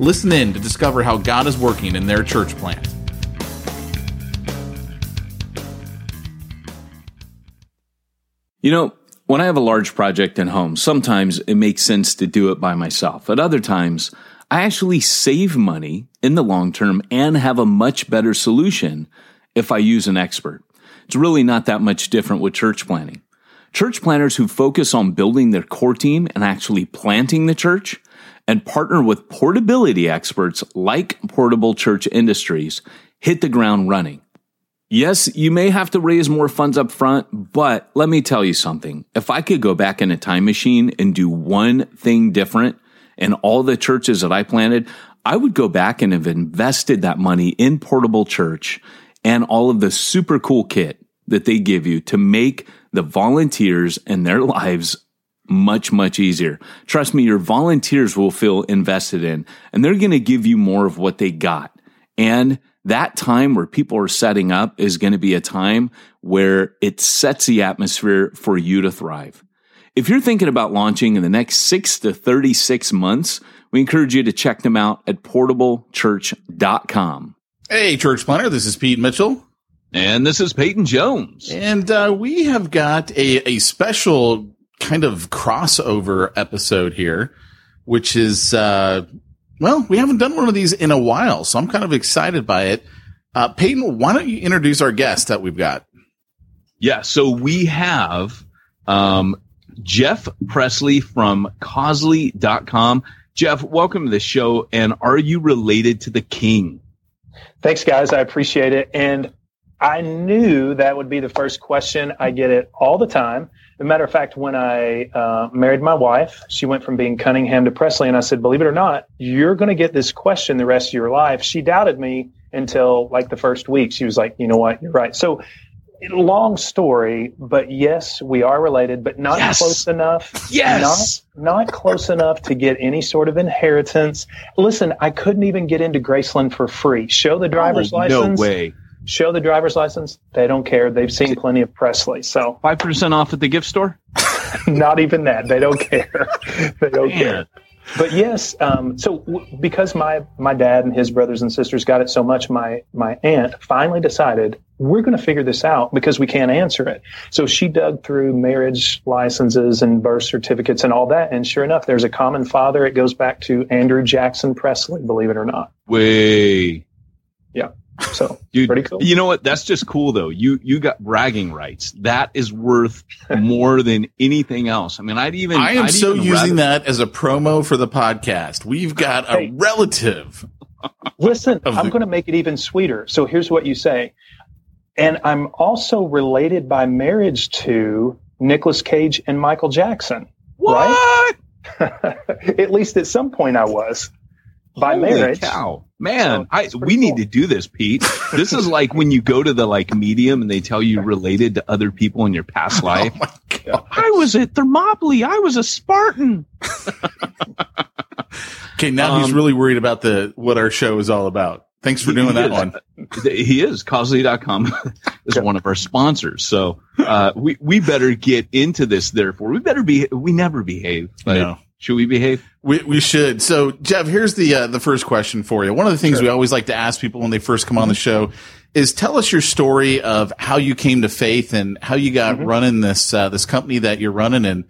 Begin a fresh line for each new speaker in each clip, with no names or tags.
Listen in to discover how God is working in their church plant.
You know, when I have a large project at home, sometimes it makes sense to do it by myself. At other times, I actually save money in the long term and have a much better solution if I use an expert. It's really not that much different with church planting. Church planters who focus on building their core team and actually planting the church and partner with portability experts like Portable Church Industries hit the ground running. Yes, you may have to raise more funds up front, but let me tell you something. If I could go back in a time machine and do one thing different in all the churches that I planted, I would go back and have invested that money in Portable Church and all of the super cool kit that they give you to make the volunteers and their lives much, much easier. Trust me, your volunteers will feel invested in and they're going to give you more of what they got. And that time where people are setting up is going to be a time where it sets the atmosphere for you to thrive. If you're thinking about launching in the next six to 36 months, we encourage you to check them out at portablechurch.com.
Hey, church planter, this is Pete Mitchell.
And this is Peyton Jones.
And uh, we have got a, a special kind of crossover episode here, which is, uh, well, we haven't done one of these in a while, so I'm kind of excited by it. Uh, Peyton, why don't you introduce our guest that we've got?
Yeah, so we have um, Jeff Presley from Causely.com. Jeff, welcome to the show. And are you related to the king?
Thanks, guys. I appreciate it. And I knew that would be the first question. I get it all the time. A matter of fact, when I uh, married my wife, she went from being Cunningham to Presley, and I said, "Believe it or not, you're going to get this question the rest of your life." She doubted me until like the first week. She was like, "You know what? You're right." So, long story, but yes, we are related, but not yes. close enough.
Yes,
not, not close enough to get any sort of inheritance. Listen, I couldn't even get into Graceland for free. Show the driver's oh, license.
No way
show the driver's license. They don't care. They've seen plenty of Presley. So
five percent off at the gift store.
Not even that. They don't care. they don't Man. care. But yes, um, so w- because my my dad and his brothers and sisters got it so much, my my aunt finally decided we're going to figure this out because we can't answer it. So she dug through marriage licenses and birth certificates and all that, and sure enough, there's a common father. It goes back to Andrew Jackson Presley, believe it or not.
Way.
Yeah. So
Dude,
pretty cool.
You know what? That's just cool though. You you got bragging rights. That is worth more than anything else. I mean, I'd even
I am
I'd
so using rather- that as a promo for the podcast. We've got a hey, relative.
Listen, I'm the- going to make it even sweeter. So here's what you say. And I'm also related by marriage to Nicolas Cage and Michael Jackson.
What? Right?
at least at some point I was by
Holy
marriage.
Cow. Man, so I, we cool. need to do this, Pete. This is like when you go to the like medium and they tell you related to other people in your past oh life. Oh I was at Thermopylae. I was a Spartan.
okay, now um, he's really worried about the what our show is all about. Thanks for doing that
is.
one.
He is. Causely.com is one of our sponsors. So uh, we, we better get into this, therefore. We better be, we never behave. But no. Should we behave?
We, we should. So, Jeff, here's the uh, the first question for you. One of the things sure. we always like to ask people when they first come on the show is tell us your story of how you came to faith and how you got mm-hmm. running this uh, this company that you're running, and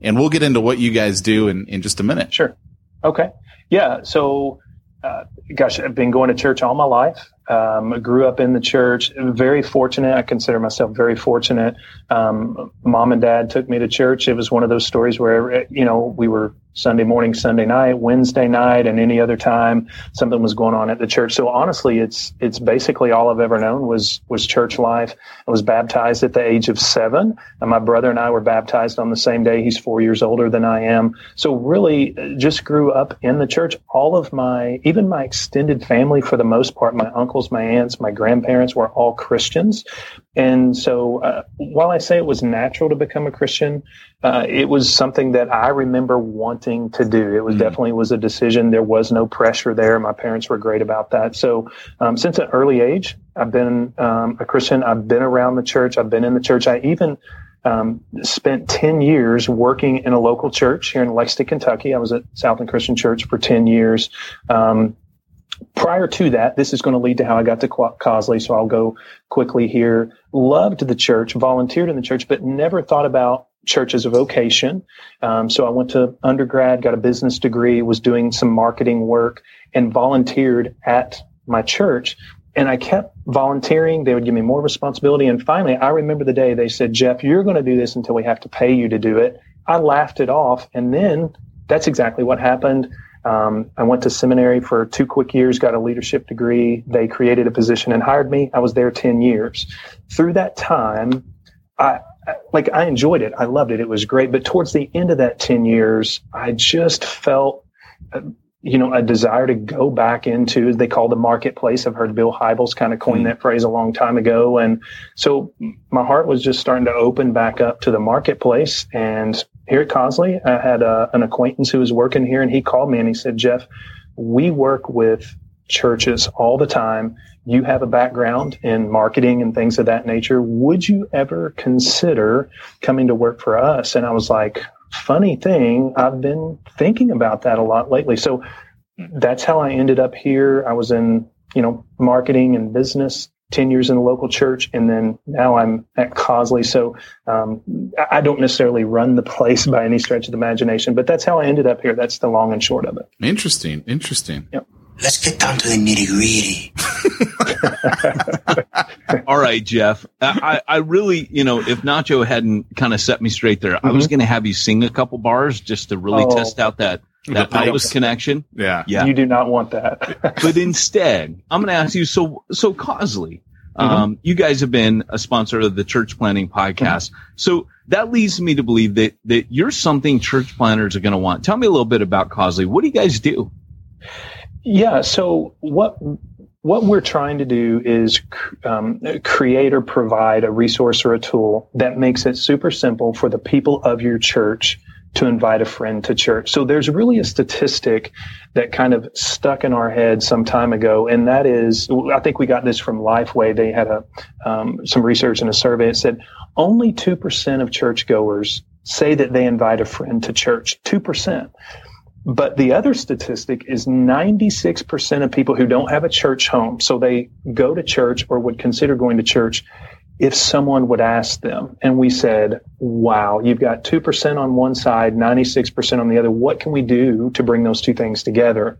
and we'll get into what you guys do in in just a minute.
Sure. Okay. Yeah. So, uh, gosh, I've been going to church all my life. Um, grew up in the church. Very fortunate. I consider myself very fortunate. Um, mom and dad took me to church. It was one of those stories where, you know, we were Sunday morning, Sunday night, Wednesday night, and any other time something was going on at the church. So honestly, it's it's basically all I've ever known was was church life. I was baptized at the age of seven, and my brother and I were baptized on the same day. He's four years older than I am. So really, just grew up in the church. All of my, even my extended family, for the most part, my uncles, my aunts, my grandparents were all Christians. And so, uh, while I say it was natural to become a Christian, uh, it was something that I remember wanting to do. It was mm definitely was a decision. There was no pressure there. My parents were great about that. So, um, since an early age, I've been um, a Christian. I've been around the church. I've been in the church. I even um, spent 10 years working in a local church here in Lexington, Kentucky. I was at Southland Christian Church for 10 years. Um, prior to that, this is going to lead to how I got to Causely, so I'll go quickly here. Loved the church, volunteered in the church, but never thought about church as a vocation. Um, so I went to undergrad, got a business degree, was doing some marketing work, and volunteered at my church. And I kept volunteering. They would give me more responsibility. And finally, I remember the day they said, Jeff, you're going to do this until we have to pay you to do it. I laughed it off. And then that's exactly what happened. Um, I went to seminary for two quick years, got a leadership degree. They created a position and hired me. I was there 10 years. Through that time, I, like I enjoyed it. I loved it. It was great. But towards the end of that 10 years, I just felt, uh, you know, a desire to go back into, as they call the marketplace. I've heard Bill Hybels kind of coin mm-hmm. that phrase a long time ago. And so my heart was just starting to open back up to the marketplace. And here at Causely, I had a, uh, an acquaintance who was working here and he called me and he said, Jeff, we work with churches all the time. You have a background in marketing and things of that nature. Would you ever consider coming to work for us? And I was like, funny thing, I've been thinking about that a lot lately. So that's how I ended up here. I was in, you know, marketing and business 10 years in the local church and then now i'm at causely so um, i don't necessarily run the place by any stretch of the imagination but that's how i ended up here that's the long and short of it
interesting interesting
yep. let's get down to the nitty
gritty all right jeff I, I really you know if nacho hadn't kind of set me straight there mm-hmm. i was mm-hmm. going to have you sing a couple bars just to really oh. test out that that pelvis connection.
Yeah.
Yeah. You do not want that.
but instead, I'm going to ask you, so, so Causely, mm-hmm. um, you guys have been a sponsor of the church planting podcast. Mm-hmm. So that leads me to believe that, that you're something church planters are going to want. Tell me a little bit about Causely. What do you guys do?
Yeah. So what, what we're trying to do is um, create or provide a resource or a tool that makes it super simple for the people of your church to invite a friend to church. So there's really a statistic that kind of stuck in our head some time ago, and that is, I think we got this from Lifeway. They had a um, some research and a survey. It said only two percent of churchgoers say that they invite a friend to church. Two percent. But the other statistic is 96% of people who don't have a church home, so they go to church or would consider going to church, if someone would ask them and we said, wow, you've got 2% on one side, 96% on the other. What can we do to bring those two things together?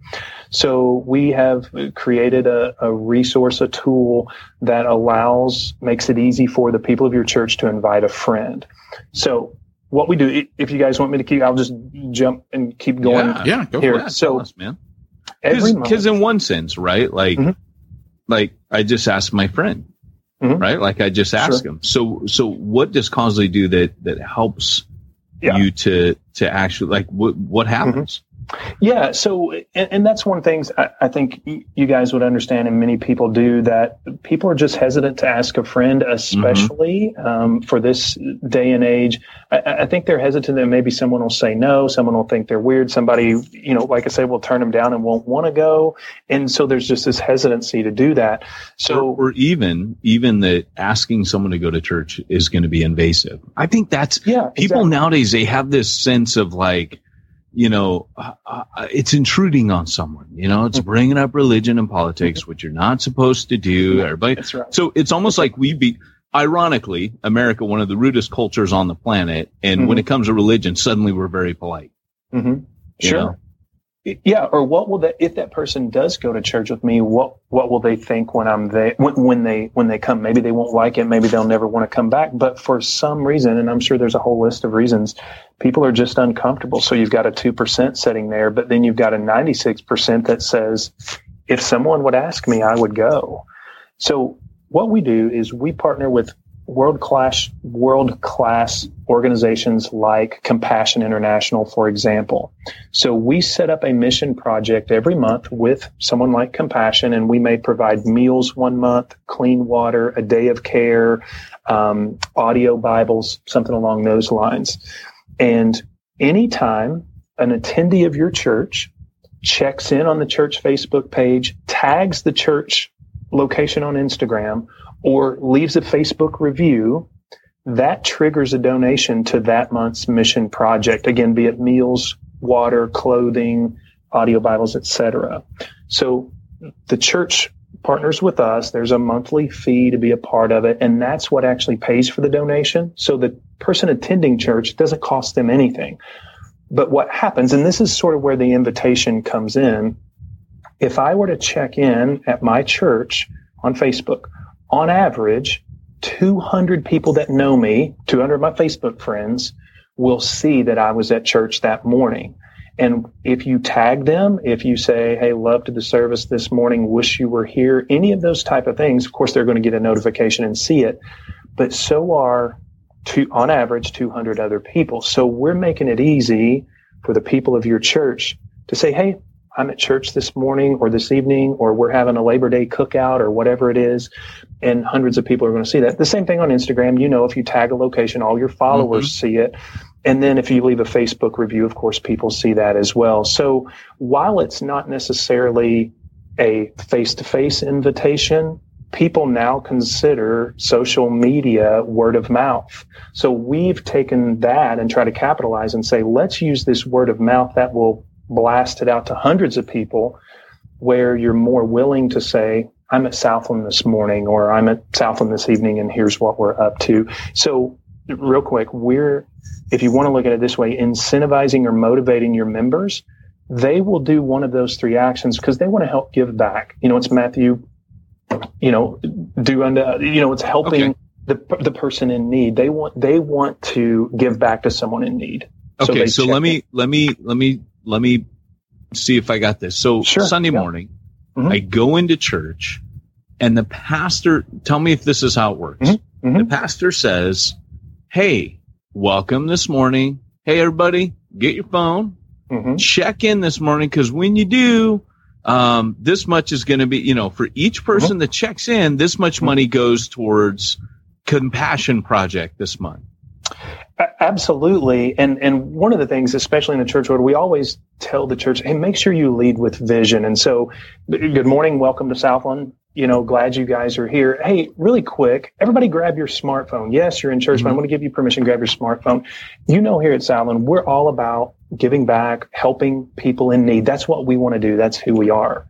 So we have created a, a resource, a tool that allows, makes it easy for the people of your church to invite a friend. So what we do, if you guys want me to keep, I'll just jump and keep going.
Yeah, yeah go
here. So, us, man. Because in one sense, right? Like, mm-hmm. like I just asked my friend, mm-hmm. right? Like I just asked sure. him. So, so what does Cosley do that that helps yeah. you to to actually like what what happens? Mm-hmm.
Yeah. So, and, and that's one of the things I, I, think you guys would understand, and many people do, that people are just hesitant to ask a friend, especially mm-hmm. um, for this day and age. I, I, think they're hesitant that maybe someone will say no, someone will think they're weird, somebody, you know, like I say, will turn them down and won't want to go. And so there's just this hesitancy to do that. So,
or, or even, even that asking someone to go to church is going to be invasive. I think that's, yeah, people exactly. nowadays, they have this sense of like, you know, uh, uh, it's intruding on someone. You know, it's mm-hmm. bringing up religion and politics, mm-hmm. which you're not supposed to do. Everybody. That's right. So it's almost like we be, ironically, America, one of the rudest cultures on the planet. And mm-hmm. when it comes to religion, suddenly we're very polite.
Mm-hmm. Sure. Know? Yeah or what will that if that person does go to church with me what what will they think when i'm there when, when they when they come? Maybe they won't like it. Maybe they'll never want to come back. But for some reason and i'm sure there's a whole list of reasons people are just uncomfortable. So you've got a 2% setting there but then you've got a 96% that says if someone would ask me i would go. So what we do is we partner with world class world class organizations like Compassion International, for example. So we set up a mission project every month with someone like Compassion, and we may provide meals one month, clean water, a day of care, um, audio Bibles, something along those lines. And anytime an attendee of your church checks in on the church Facebook page, tags the church location on Instagram, or leaves a Facebook review, that triggers a donation to that month's mission project. Again, be it meals, water, clothing, audio Bibles, etc. So the church partners with us. There's a monthly fee to be a part of it, and that's what actually pays for the donation. So the person attending church doesn't cost them anything. But what happens, and this is sort of where the invitation comes in, if I were to check in at my church on Facebook, on average, 200 people that know me, 200 of my Facebook friends, will see that I was at church that morning. And if you tag them, if you say, Hey, love to the service this morning, wish you were here, any of those type of things, of course, they're going to get a notification and see it. But so are two, on average, 200 other people. So we're making it easy for the people of your church to say, Hey, I'm at church this morning or this evening, or we're having a Labor Day cookout or whatever it is. And hundreds of people are going to see that. The same thing on Instagram. You know, if you tag a location, all your followers mm-hmm. see it. And then if you leave a Facebook review, of course, people see that as well. So while it's not necessarily a face to face invitation, people now consider social media word of mouth. So we've taken that and try to capitalize and say, let's use this word of mouth that will blast it out to hundreds of people where you're more willing to say, I'm at Southland this morning or I'm at Southland this evening and here's what we're up to. So real quick, we're, if you want to look at it this way, incentivizing or motivating your members, they will do one of those three actions because they want to help give back. You know, it's Matthew, you know, do unto, you know, it's helping okay. the, the person in need. They want, they want to give back to someone in need.
Okay. So, so let me, let me, let me let me see if I got this. So sure, Sunday yeah. morning, mm-hmm. I go into church and the pastor, tell me if this is how it works. Mm-hmm. Mm-hmm. The pastor says, Hey, welcome this morning. Hey, everybody, get your phone, mm-hmm. check in this morning. Cause when you do, um, this much is going to be, you know, for each person mm-hmm. that checks in, this much mm-hmm. money goes towards compassion project this month.
Absolutely. And and one of the things, especially in the church world, we always tell the church, hey, make sure you lead with vision. And so good morning, welcome to Southland. You know, glad you guys are here. Hey, really quick, everybody grab your smartphone. Yes, you're in church, mm-hmm. but I'm going to give you permission, grab your smartphone. You know, here at Southland, we're all about giving back, helping people in need. That's what we want to do. That's who we are.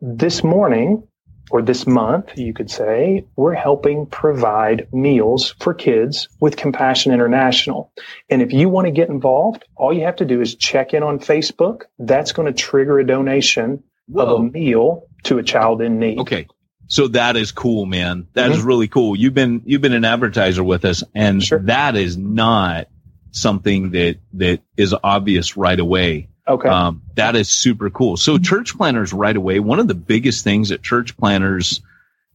This morning, or this month, you could say, we're helping provide meals for kids with Compassion International. And if you want to get involved, all you have to do is check in on Facebook. That's going to trigger a donation Whoa. of a meal to a child in need.
Okay. So that is cool, man. That mm-hmm. is really cool. You've been you've been an advertiser with us and sure. that is not something that that is obvious right away.
Okay. Um,
that is super cool. So church planters right away, one of the biggest things that church planters,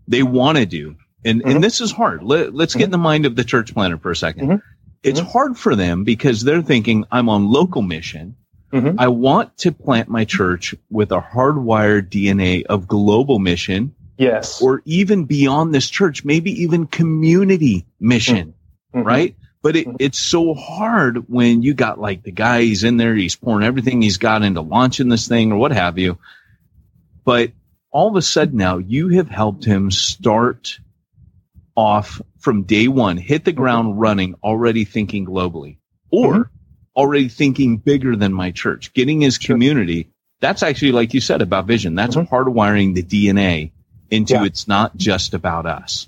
they want to do, and, mm-hmm. and this is hard. Let, us get mm-hmm. in the mind of the church planter for a 2nd mm-hmm. It's mm-hmm. hard for them because they're thinking, I'm on local mission. Mm-hmm. I want to plant my church with a hardwired DNA of global mission.
Yes.
Or even beyond this church, maybe even community mission, mm-hmm. right? But it, it's so hard when you got like the guy, he's in there, he's pouring everything he's got into launching this thing or what have you. But all of a sudden now you have helped him start off from day one, hit the ground mm-hmm. running, already thinking globally or mm-hmm. already thinking bigger than my church, getting his sure. community. That's actually, like you said about vision, that's mm-hmm. hardwiring the DNA into yeah. it's not just about us.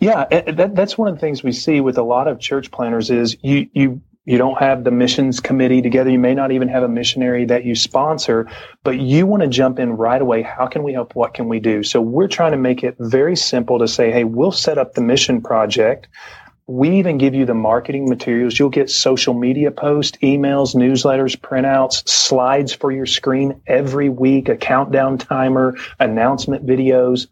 Yeah, that, that's one of the things we see with a lot of church planters is you you you don't have the missions committee together. You may not even have a missionary that you sponsor, but you want to jump in right away. How can we help? What can we do? So we're trying to make it very simple to say, Hey, we'll set up the mission project. We even give you the marketing materials. You'll get social media posts, emails, newsletters, printouts, slides for your screen every week, a countdown timer, announcement videos.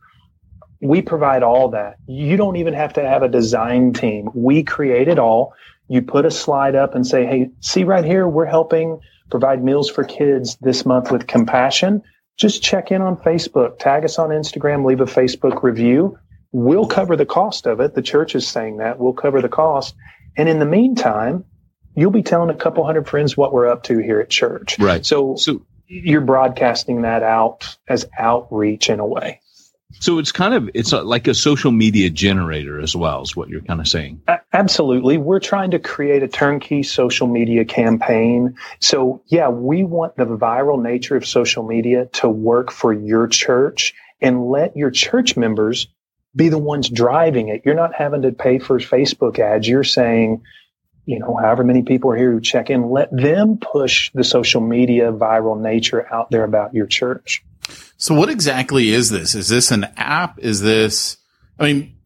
We provide all that. You don't even have to have a design team. We create it all. You put a slide up and say, Hey, see right here, we're helping provide meals for kids this month with compassion. Just check in on Facebook, tag us on Instagram, leave a Facebook review We'll cover the cost of it. The church is saying that we'll cover the cost. And in the meantime, you'll be telling a couple hundred friends what we're up to here at church.
Right.
So, so you're broadcasting that out as outreach in a way.
So it's kind of it's like a social media generator as well, is what you're kind of saying.
Absolutely, we're trying to create a turnkey social media campaign. So yeah, we want the viral nature of social media to work for your church and let your church members be the ones driving it. You're not having to pay for Facebook ads. You're saying, you know, however many people are here who check in, let them push the social media viral nature out there about your church.
So what exactly is this? Is this an app? Is this, I mean,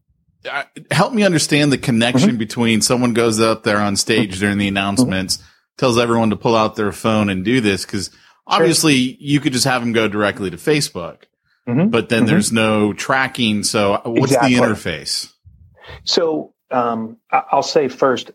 uh, help me understand the connection mm-hmm. between someone goes up there on stage during the announcements, mm-hmm. tells everyone to pull out their phone and do this. Cause obviously you could just have them go directly to Facebook. Mm-hmm. But then mm-hmm. there's no tracking. So what's exactly. the interface?
So um, I'll say first,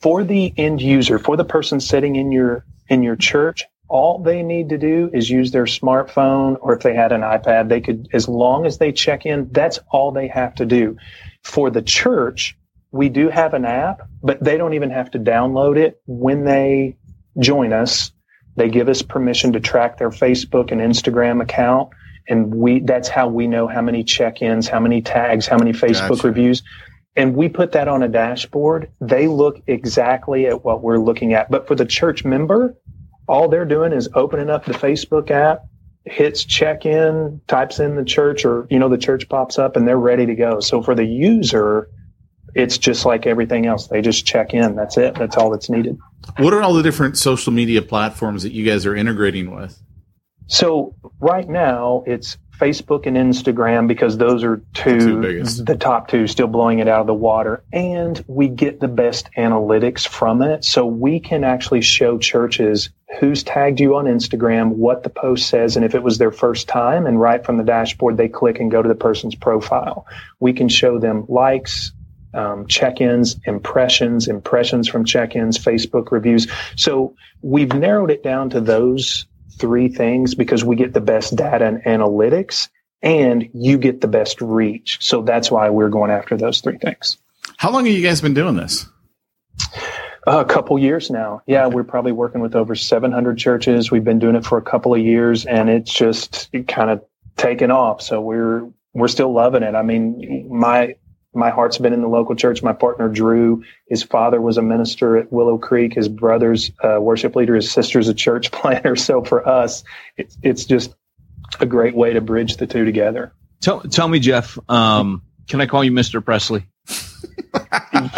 for the end user, for the person sitting in your in your church, all they need to do is use their smartphone, or if they had an iPad, they could, as long as they check in, that's all they have to do. For the church, we do have an app, but they don't even have to download it when they join us. They give us permission to track their Facebook and Instagram account and we that's how we know how many check-ins, how many tags, how many Facebook gotcha. reviews. And we put that on a dashboard. They look exactly at what we're looking at. But for the church member, all they're doing is opening up the Facebook app, hits check in, types in the church or, you know, the church pops up and they're ready to go. So for the user, it's just like everything else. They just check in. That's it. That's all that's needed.
What are all the different social media platforms that you guys are integrating with?
So right now it's Facebook and Instagram because those are two, the, the top two still blowing it out of the water. And we get the best analytics from it. So we can actually show churches who's tagged you on Instagram, what the post says, and if it was their first time and right from the dashboard, they click and go to the person's profile. We can show them likes, um, check-ins, impressions, impressions from check-ins, Facebook reviews. So we've narrowed it down to those three things because we get the best data and analytics and you get the best reach. So that's why we're going after those three things.
How long have you guys been doing this?
A couple years now. Yeah, we're probably working with over 700 churches. We've been doing it for a couple of years and it's just kind of taken off. So we're we're still loving it. I mean, my my heart's been in the local church. My partner Drew, his father was a minister at Willow Creek. His brother's a worship leader. His sister's a church planner. So for us, it's it's just a great way to bridge the two together.
Tell tell me, Jeff. Um, can I call you Mister Presley?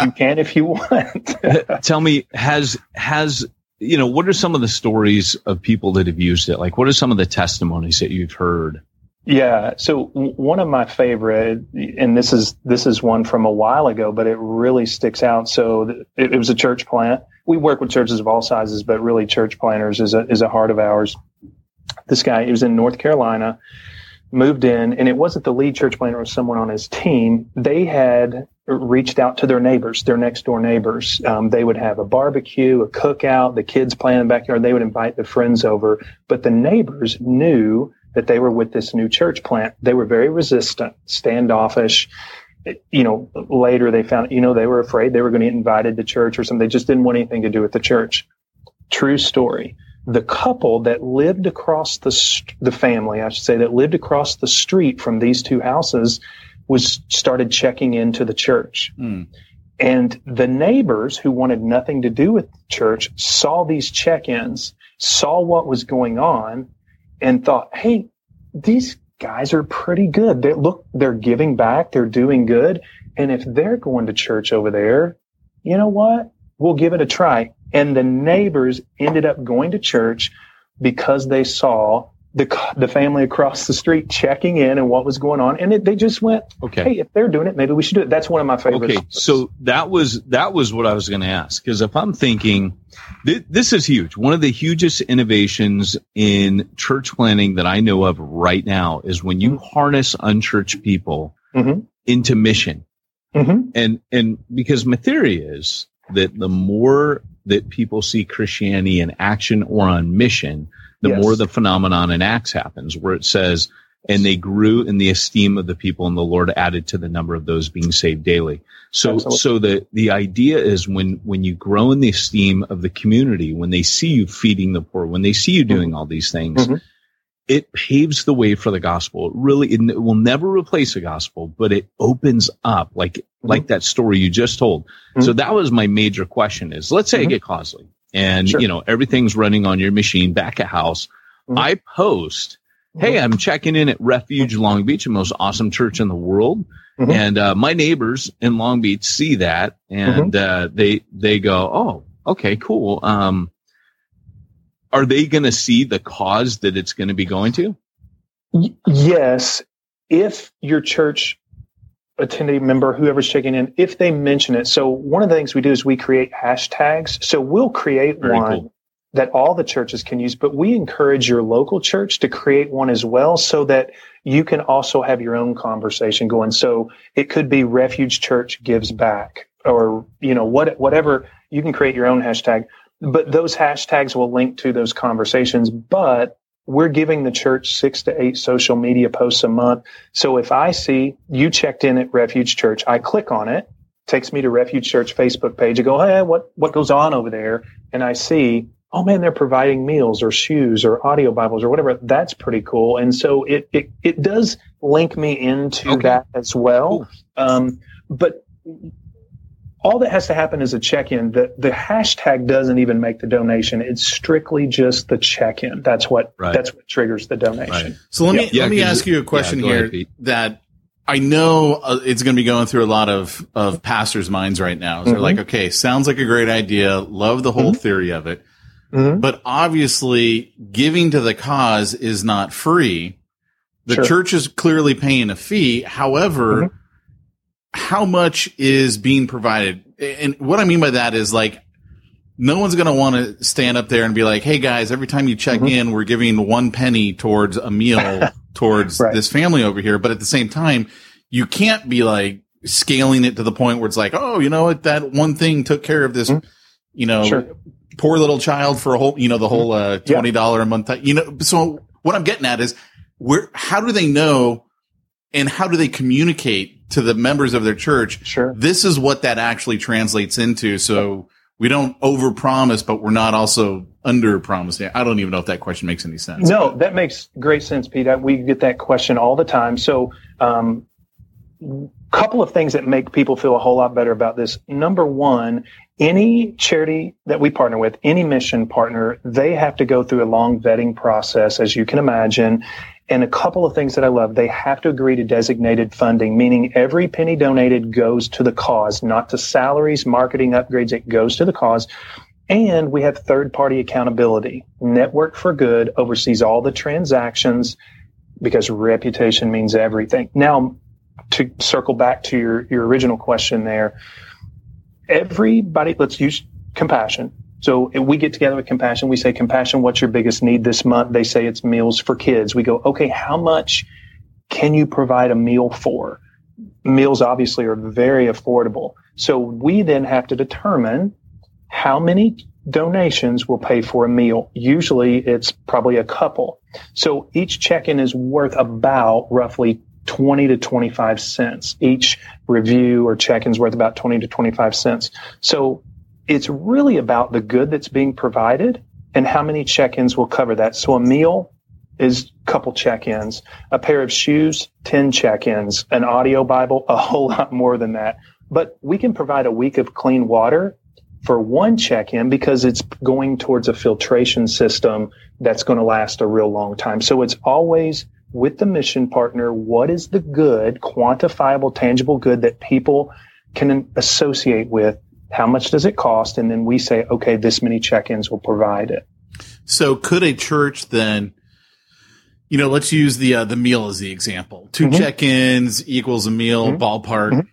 You can if you want.
tell me, has has you know what are some of the stories of people that have used it? Like, what are some of the testimonies that you've heard?
Yeah. So one of my favorite, and this is this is one from a while ago, but it really sticks out. So it, it was a church plant. We work with churches of all sizes, but really church planters is a is a heart of ours. This guy, he was in North Carolina, moved in, and it wasn't the lead church planter; it was someone on his team. They had reached out to their neighbors, their next door neighbors. Um, they would have a barbecue, a cookout, the kids playing in the backyard. They would invite the friends over, but the neighbors knew that they were with this new church plant. They were very resistant, standoffish. You know, later they found, you know, they were afraid they were going to get invited to church or something. They just didn't want anything to do with the church. True story. The couple that lived across the the family, I should say, that lived across the street from these two houses, was started checking into the church. Mm. And the neighbors who wanted nothing to do with the church saw these check-ins, saw what was going on, and thought, Hey, these guys are pretty good. They look, they're giving back. They're doing good. And if they're going to church over there, you know what? we'll give it a try. And the neighbors ended up going to church because they saw the the family across the street checking in and what was going on, and it, they just went,
Okay.
"Hey, if they're doing it, maybe we should do it." That's one of my favorites.
Okay, so that was that was what I was going to ask because if I'm thinking th- this is huge, one of the hugest innovations in church planting that I know of right now is when you harness unchurched people
Mhm.
into mission,
Mhm.
and and because my theory is that the more that people see Christianity in action or on mission, the
Yes.
more the phenomenon in Acts happens, where it says, and they grew in the esteem of the people, and the Lord added to the number of those being saved daily. So,
Absolutely.
so the the idea is when when you grow in the esteem of the community, when they see you feeding the poor, when they see you doing all these things.
Mhm.
It paves the way for the gospel. It really, it will never replace the gospel, but it opens up like, like that story you just told. So
Mhm.
that was my major question is let's say I
Mhm.
get Causely and
Sure.
you know, everything's running on your machine back at house.
Mhm.
I post, Hey, I'm checking in at Refuge Long Beach, the most awesome church in the world. And, uh, my neighbors in Long Beach see that and, uh, they, they go, Oh, okay, cool. Um, are they going to see the cause that it's going to be going to?
Y- yes, if your church attendee member, whoever's checking in, if they mention it. So one of the things we do is we create hashtags. So we'll create
Very
one
cool.
that all the churches can use, but we encourage your local church to create one as well so that you can also have your own conversation going. So it could be Refuge Church gives back or, you know, what, whatever you can create your own hashtag, but those hashtags will link to those conversations. But we're giving the church six to eight social media posts a month. So if I see you checked in at Refuge Church, I click on it, takes me to Refuge Church Facebook page. I go, hey, what, what goes on over there? And I see, oh man, they're providing meals or shoes or audio Bibles or whatever. That's pretty cool. And so it, it, it does link me into
Okay.
that as well.
Cool.
Um, but all that has to happen is a check-in. The the hashtag doesn't even make the donation. It's strictly just the check-in. That's what
Right.
that's what triggers the donation.
Right.
So let me
Yeah,
let me
'cause
ask you a question
yeah,
here
ahead,
that I know uh, it's going to be going through a lot of of pastors' minds right now. They're
Mhm.
like, okay, sounds like a great idea. Love the whole theory of it,
Mhm.
but obviously, giving to the cause is not free. The
Sure.
church is clearly paying a fee. However,
Mhm.
How much is being provided? And what I mean by that is like, no one's going to want to stand up there and be like, Hey guys, every time you check
Mhm.
in, we're giving one penny towards a meal towards
Right.
this family over here. But at the same time, you can't be like scaling it to the point where it's like, Oh, you know what? That one thing took care of this,
Mhm.
you know,
Sure.
poor little child for a whole, you know, the whole, uh, $20 a month. You know, so what I'm getting at is where, how do they know and how do they communicate to the members of their church?
Sure.
This is what that actually translates into. So we don't overpromise, but we're not also under promising. I don't even know if that question makes any sense.
No, that makes great sense, Pete. We get that question all the time. So, um, couple of things that make people feel a whole lot better about this. Number one, any charity that we partner with, any mission partner, they have to go through a long vetting process, as you can imagine. And a couple of things that I love, they have to agree to designated funding, meaning every penny donated goes to the cause, not to salaries, marketing upgrades. It goes to the cause. And we have third party accountability. Network for Good oversees all the transactions because reputation means everything. Now, to circle back to your, your original question there, everybody, let's use compassion. So we get together with compassion, we say, compassion, what's your biggest need this month? They say it's meals for kids. We go, okay, how much can you provide a meal for? Meals obviously are very affordable. So we then have to determine how many donations will pay for a meal. Usually it's probably a couple. So each check-in is worth about roughly 20 to 25 cents. Each review or check-in is worth about 20 to 25 cents. So it's really about the good that's being provided and how many check-ins will cover that. So a meal is a couple check-ins, a pair of shoes, 10 check-ins, an audio Bible, a whole lot more than that. But we can provide a week of clean water for one check-in because it's going towards a filtration system that's going to last a real long time. So it's always with the mission partner, what is the good, quantifiable, tangible good that people can associate with How much does it cost? And then we say, okay, this many check-ins will provide it.
So could a church then, you know, let's use the uh, the meal as the example. 2
Mhm.
check-ins equals a meal
Mhm.
ballpark.
Mhm.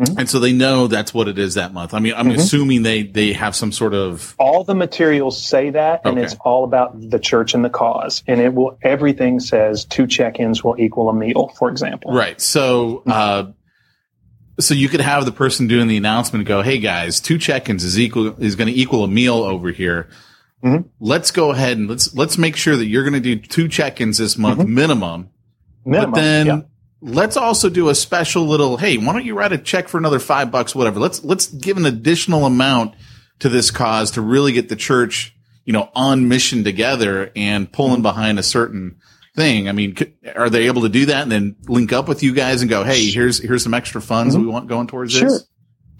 Mhm.
And so they know that's what it is that month. I mean, I'm
Mhm.
assuming they they have some sort of
All the materials say that, and
Okay.
it's all about the church and the cause. And it will, everything says two check-ins will equal a meal, for example.
right. So uh so you could have the person doing the announcement go, "Hey guys, two check-ins is equal is going to equal a meal over here."
Mhm.
Let's go ahead and let's let's make sure that you're going to do two check-ins this month minimum.
Minimum.
But then
yeah.
let's also do a special little, hey, why don't you write a check for another five bucks, whatever. Let's, let's give an additional amount to this cause to really get the church, you know, on mission together and pulling behind a certain thing. I mean, are they able to do that and then link up with you guys and go, hey, here's, here's some extra funds we mm-hmm. want going towards
Sure.
this?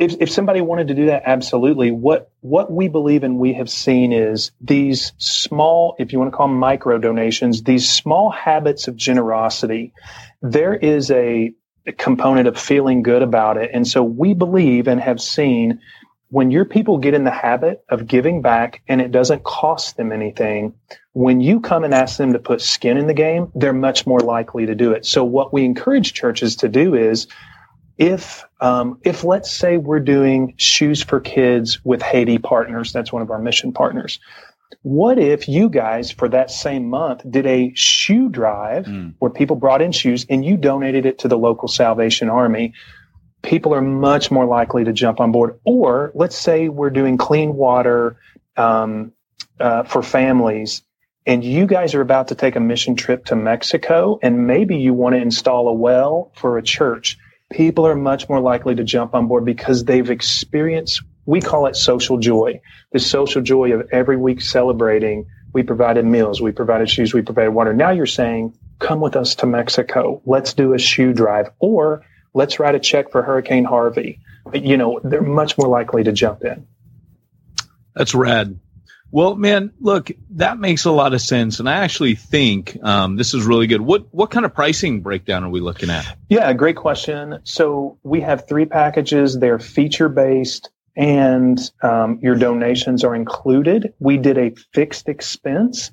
if, if somebody wanted to do that, absolutely. What what we believe and we have seen is these small, if you want to call them micro donations, these small habits of generosity. There is a component of feeling good about it, and so we believe and have seen when your people get in the habit of giving back and it doesn't cost them anything. When you come and ask them to put skin in the game, they're much more likely to do it. So what we encourage churches to do is if um, if let's say we're doing shoes for kids with Haiti partners, that's one of our mission partners. What if you guys for that same month did a shoe drive
Mm.
where people brought in shoes and you donated it to the local Salvation Army? People are much more likely to jump on board. Or let's say we're doing clean water um, uh, for families and you guys are about to take a mission trip to Mexico, and maybe you want to install a well for a church, people are much more likely to jump on board because they've experienced, we call it social joy, the social joy of every week celebrating. We provided meals, we provided shoes, we provided water. Now you're saying, come with us to Mexico. Let's do a shoe drive, or let's write a check for Hurricane Harvey. You know, they're much more likely to jump in.
That's rad. Well, man, look, that makes a lot of sense, and I actually think um, this is really good. What what kind of pricing breakdown are we looking at?
Yeah, great question. So we have three packages. They're feature based and um, your donations are included. We did a fixed expense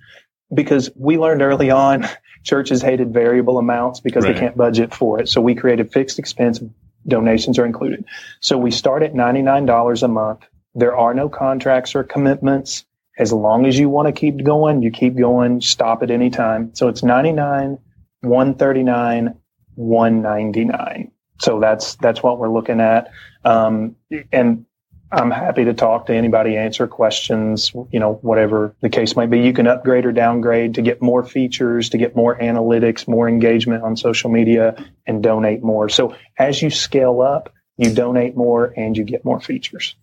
because we learned early on churches hated variable amounts because
Right.
they can't budget for it. So we created fixed expense. Donations are included. So we start at $99 a month. There are no contracts or commitments. As long as you want to keep going, you keep going, stop at any time. So it's 99, 139, 199. So that's that's what we're looking at. Um, and I'm happy to talk to anybody, answer questions, you know, whatever the case might be. You can upgrade or downgrade to get more features, to get more analytics, more engagement on social media, and donate more. So as you scale up, you donate more and you get more features.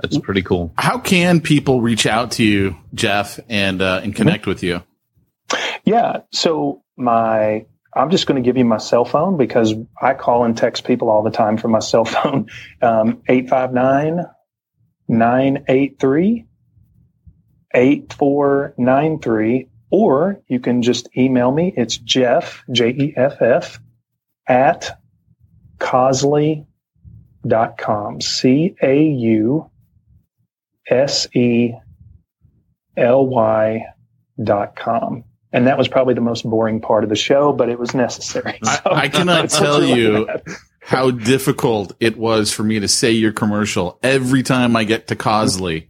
That's pretty cool.
How can people reach out to you, Jeff, and, uh, and connect with you?
Yeah. So my, I'm just going to give you my cell phone because I call and text people all the time from my cell phone. Um, 859 983 8493. Or you can just email me. It's Jeff, J E F F, at Causely.com. C A U S E L Y dot com. And that was probably the most boring part of the show, but it was necessary.
I-
So
I cannot tell you- how difficult it was for me to say your commercial every time I get to Causely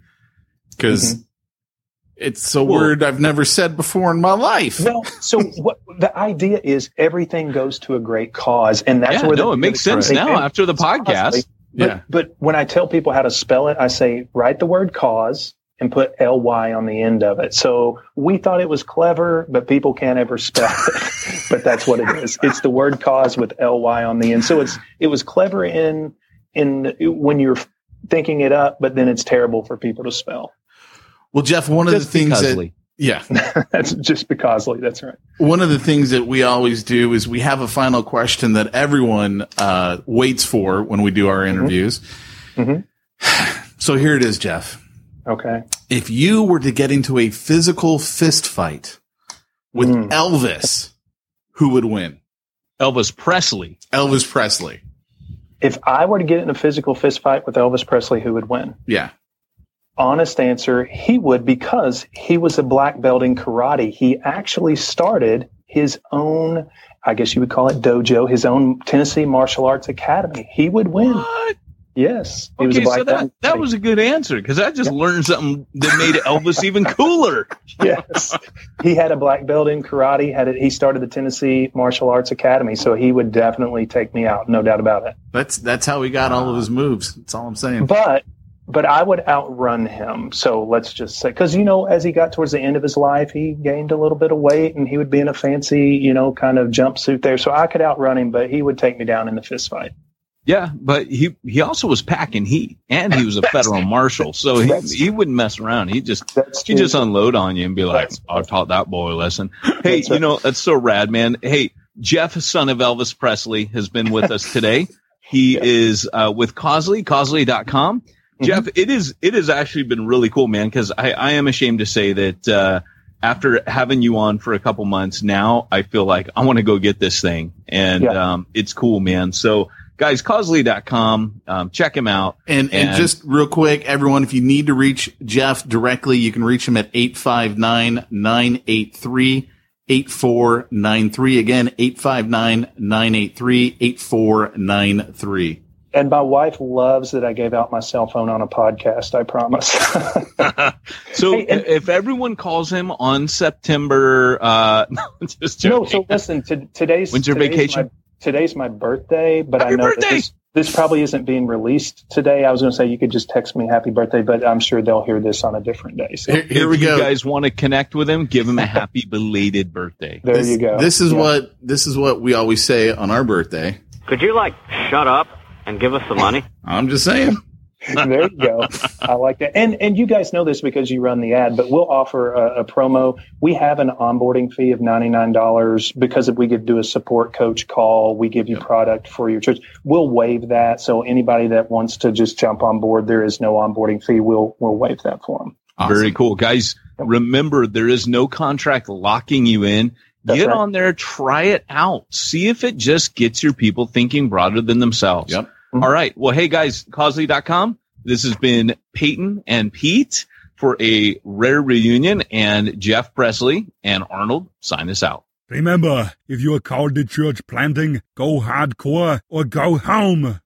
because
Mm-hmm.
it's a word I've never said before in my life.
No, so what the idea is everything goes to a great cause, and that's
yeah,
where
no,
the,
it makes sense
they-
now after the podcast.
But,
Yeah.
but when I tell people how to spell it, I say write the word cause and put ly on the end of it. So we thought it was clever, but people can't ever spell it. but that's what it is. It's the word cause with ly on the end. So it's it was clever in in when you're thinking it up, but then it's terrible for people to spell.
Well, Jeff, one of the things
because,
that yeah,
that's just because that's right.
one of the things that we always do is we have a final question that everyone uh, waits for when we do our interviews.
Mhm.
So here it is, Jeff.
Okay.
If you were to get into a physical fist fight with
Mm.
Elvis, who would win?
Elvis Presley.
Elvis Presley.
If I were to get in a physical fist fight with Elvis Presley, who would win?
Yeah.
Honest answer, he would because he was a black belt in karate. He actually started his own, I guess you would call it dojo, his own Tennessee Martial Arts Academy. He would win.
What?
Yes. He was a
Okay,
black
so that, that was a good answer because I just learned something that made Elvis even cooler.
yes. He had a black belt in karate. Had it, he started the Tennessee Martial Arts Academy, so he would definitely take me out, no doubt about it.
That's that's how he got all of his moves. That's all I'm saying.
But but I would outrun him. So let's just say because you know as he got towards the end of his life, he gained a little bit of weight, and he would be in a fancy you know kind of jumpsuit there. So I could outrun him, but he would take me down in the fist fight.
Yeah, but he he also was packing heat, and he was a federal marshal, so he, he wouldn't mess around. He just he just unload on you and be like, "I taught that boy a lesson." Hey,
That's
you know that's so rad, man. Hey, Jeff, son of Elvis Presley, has been with us today. He
Yeah.
is uh, with Causely, Causely.com.
Mhm.
Jeff, it is it has actually been really cool, man. Because I, I am ashamed to say that uh, after having you on for a couple months now, I feel like I want to go get this thing, and
Yeah.
um, it's cool, man. So, guys, Causely.com, um, check him out.
And, and
And-
just real quick, everyone, if you need to reach Jeff directly, you can reach him at 859-983-8493. Again, 859-983-8493.
And my wife loves that I gave out my cell phone on a podcast. I promise.
So,
Hey, and-
if everyone calls him on September, uh, just
no, so listen. To, today's
When's your
today's
vacation?
My, today's my birthday, but
Happy
I know
birthday!
that this, this probably isn't being released today. I was going to say you could just text me happy birthday, but I'm sure they'll hear this on a different day. So
Here, here
if
we
you
go.
guys want to connect with him, give him a happy belated birthday.
there
this,
you go.
This is
Yeah.
what this is what we always say on our birthday.
Could you like shut up and give us the money?
I'm just saying.
There you go. I like that. And and you guys know this because you run the ad, but we'll offer a, a promo. We have an onboarding fee of ninety nine dollars because if we could do a support coach call, we give you product for your church. We'll waive that. So anybody that wants to just jump on board, there is no onboarding fee. We'll we'll waive that for them.
Awesome.
Very cool. Guys, remember there is no contract locking you in.
That's
Get
right.
on there, try it out. See if it just gets your people thinking broader than themselves.
Yep. Mm-hmm.
All right. Well, hey guys, Causely.com. This has been Peyton and Pete for a rare reunion and Jeff Presley and Arnold sign us out.
Remember, if you are called to church planting, go hardcore or go home.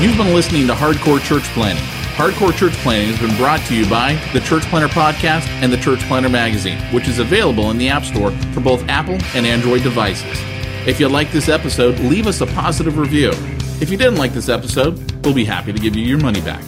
You've been listening to Hardcore Church Planting. Hardcore Church Planting has been brought to you by the Church Planter Podcast and the Church Planter Magazine, which is available in the App Store for both Apple and Android devices. If you like this episode, leave us a positive review. If you didn't like this episode, we'll be happy to give you your money back.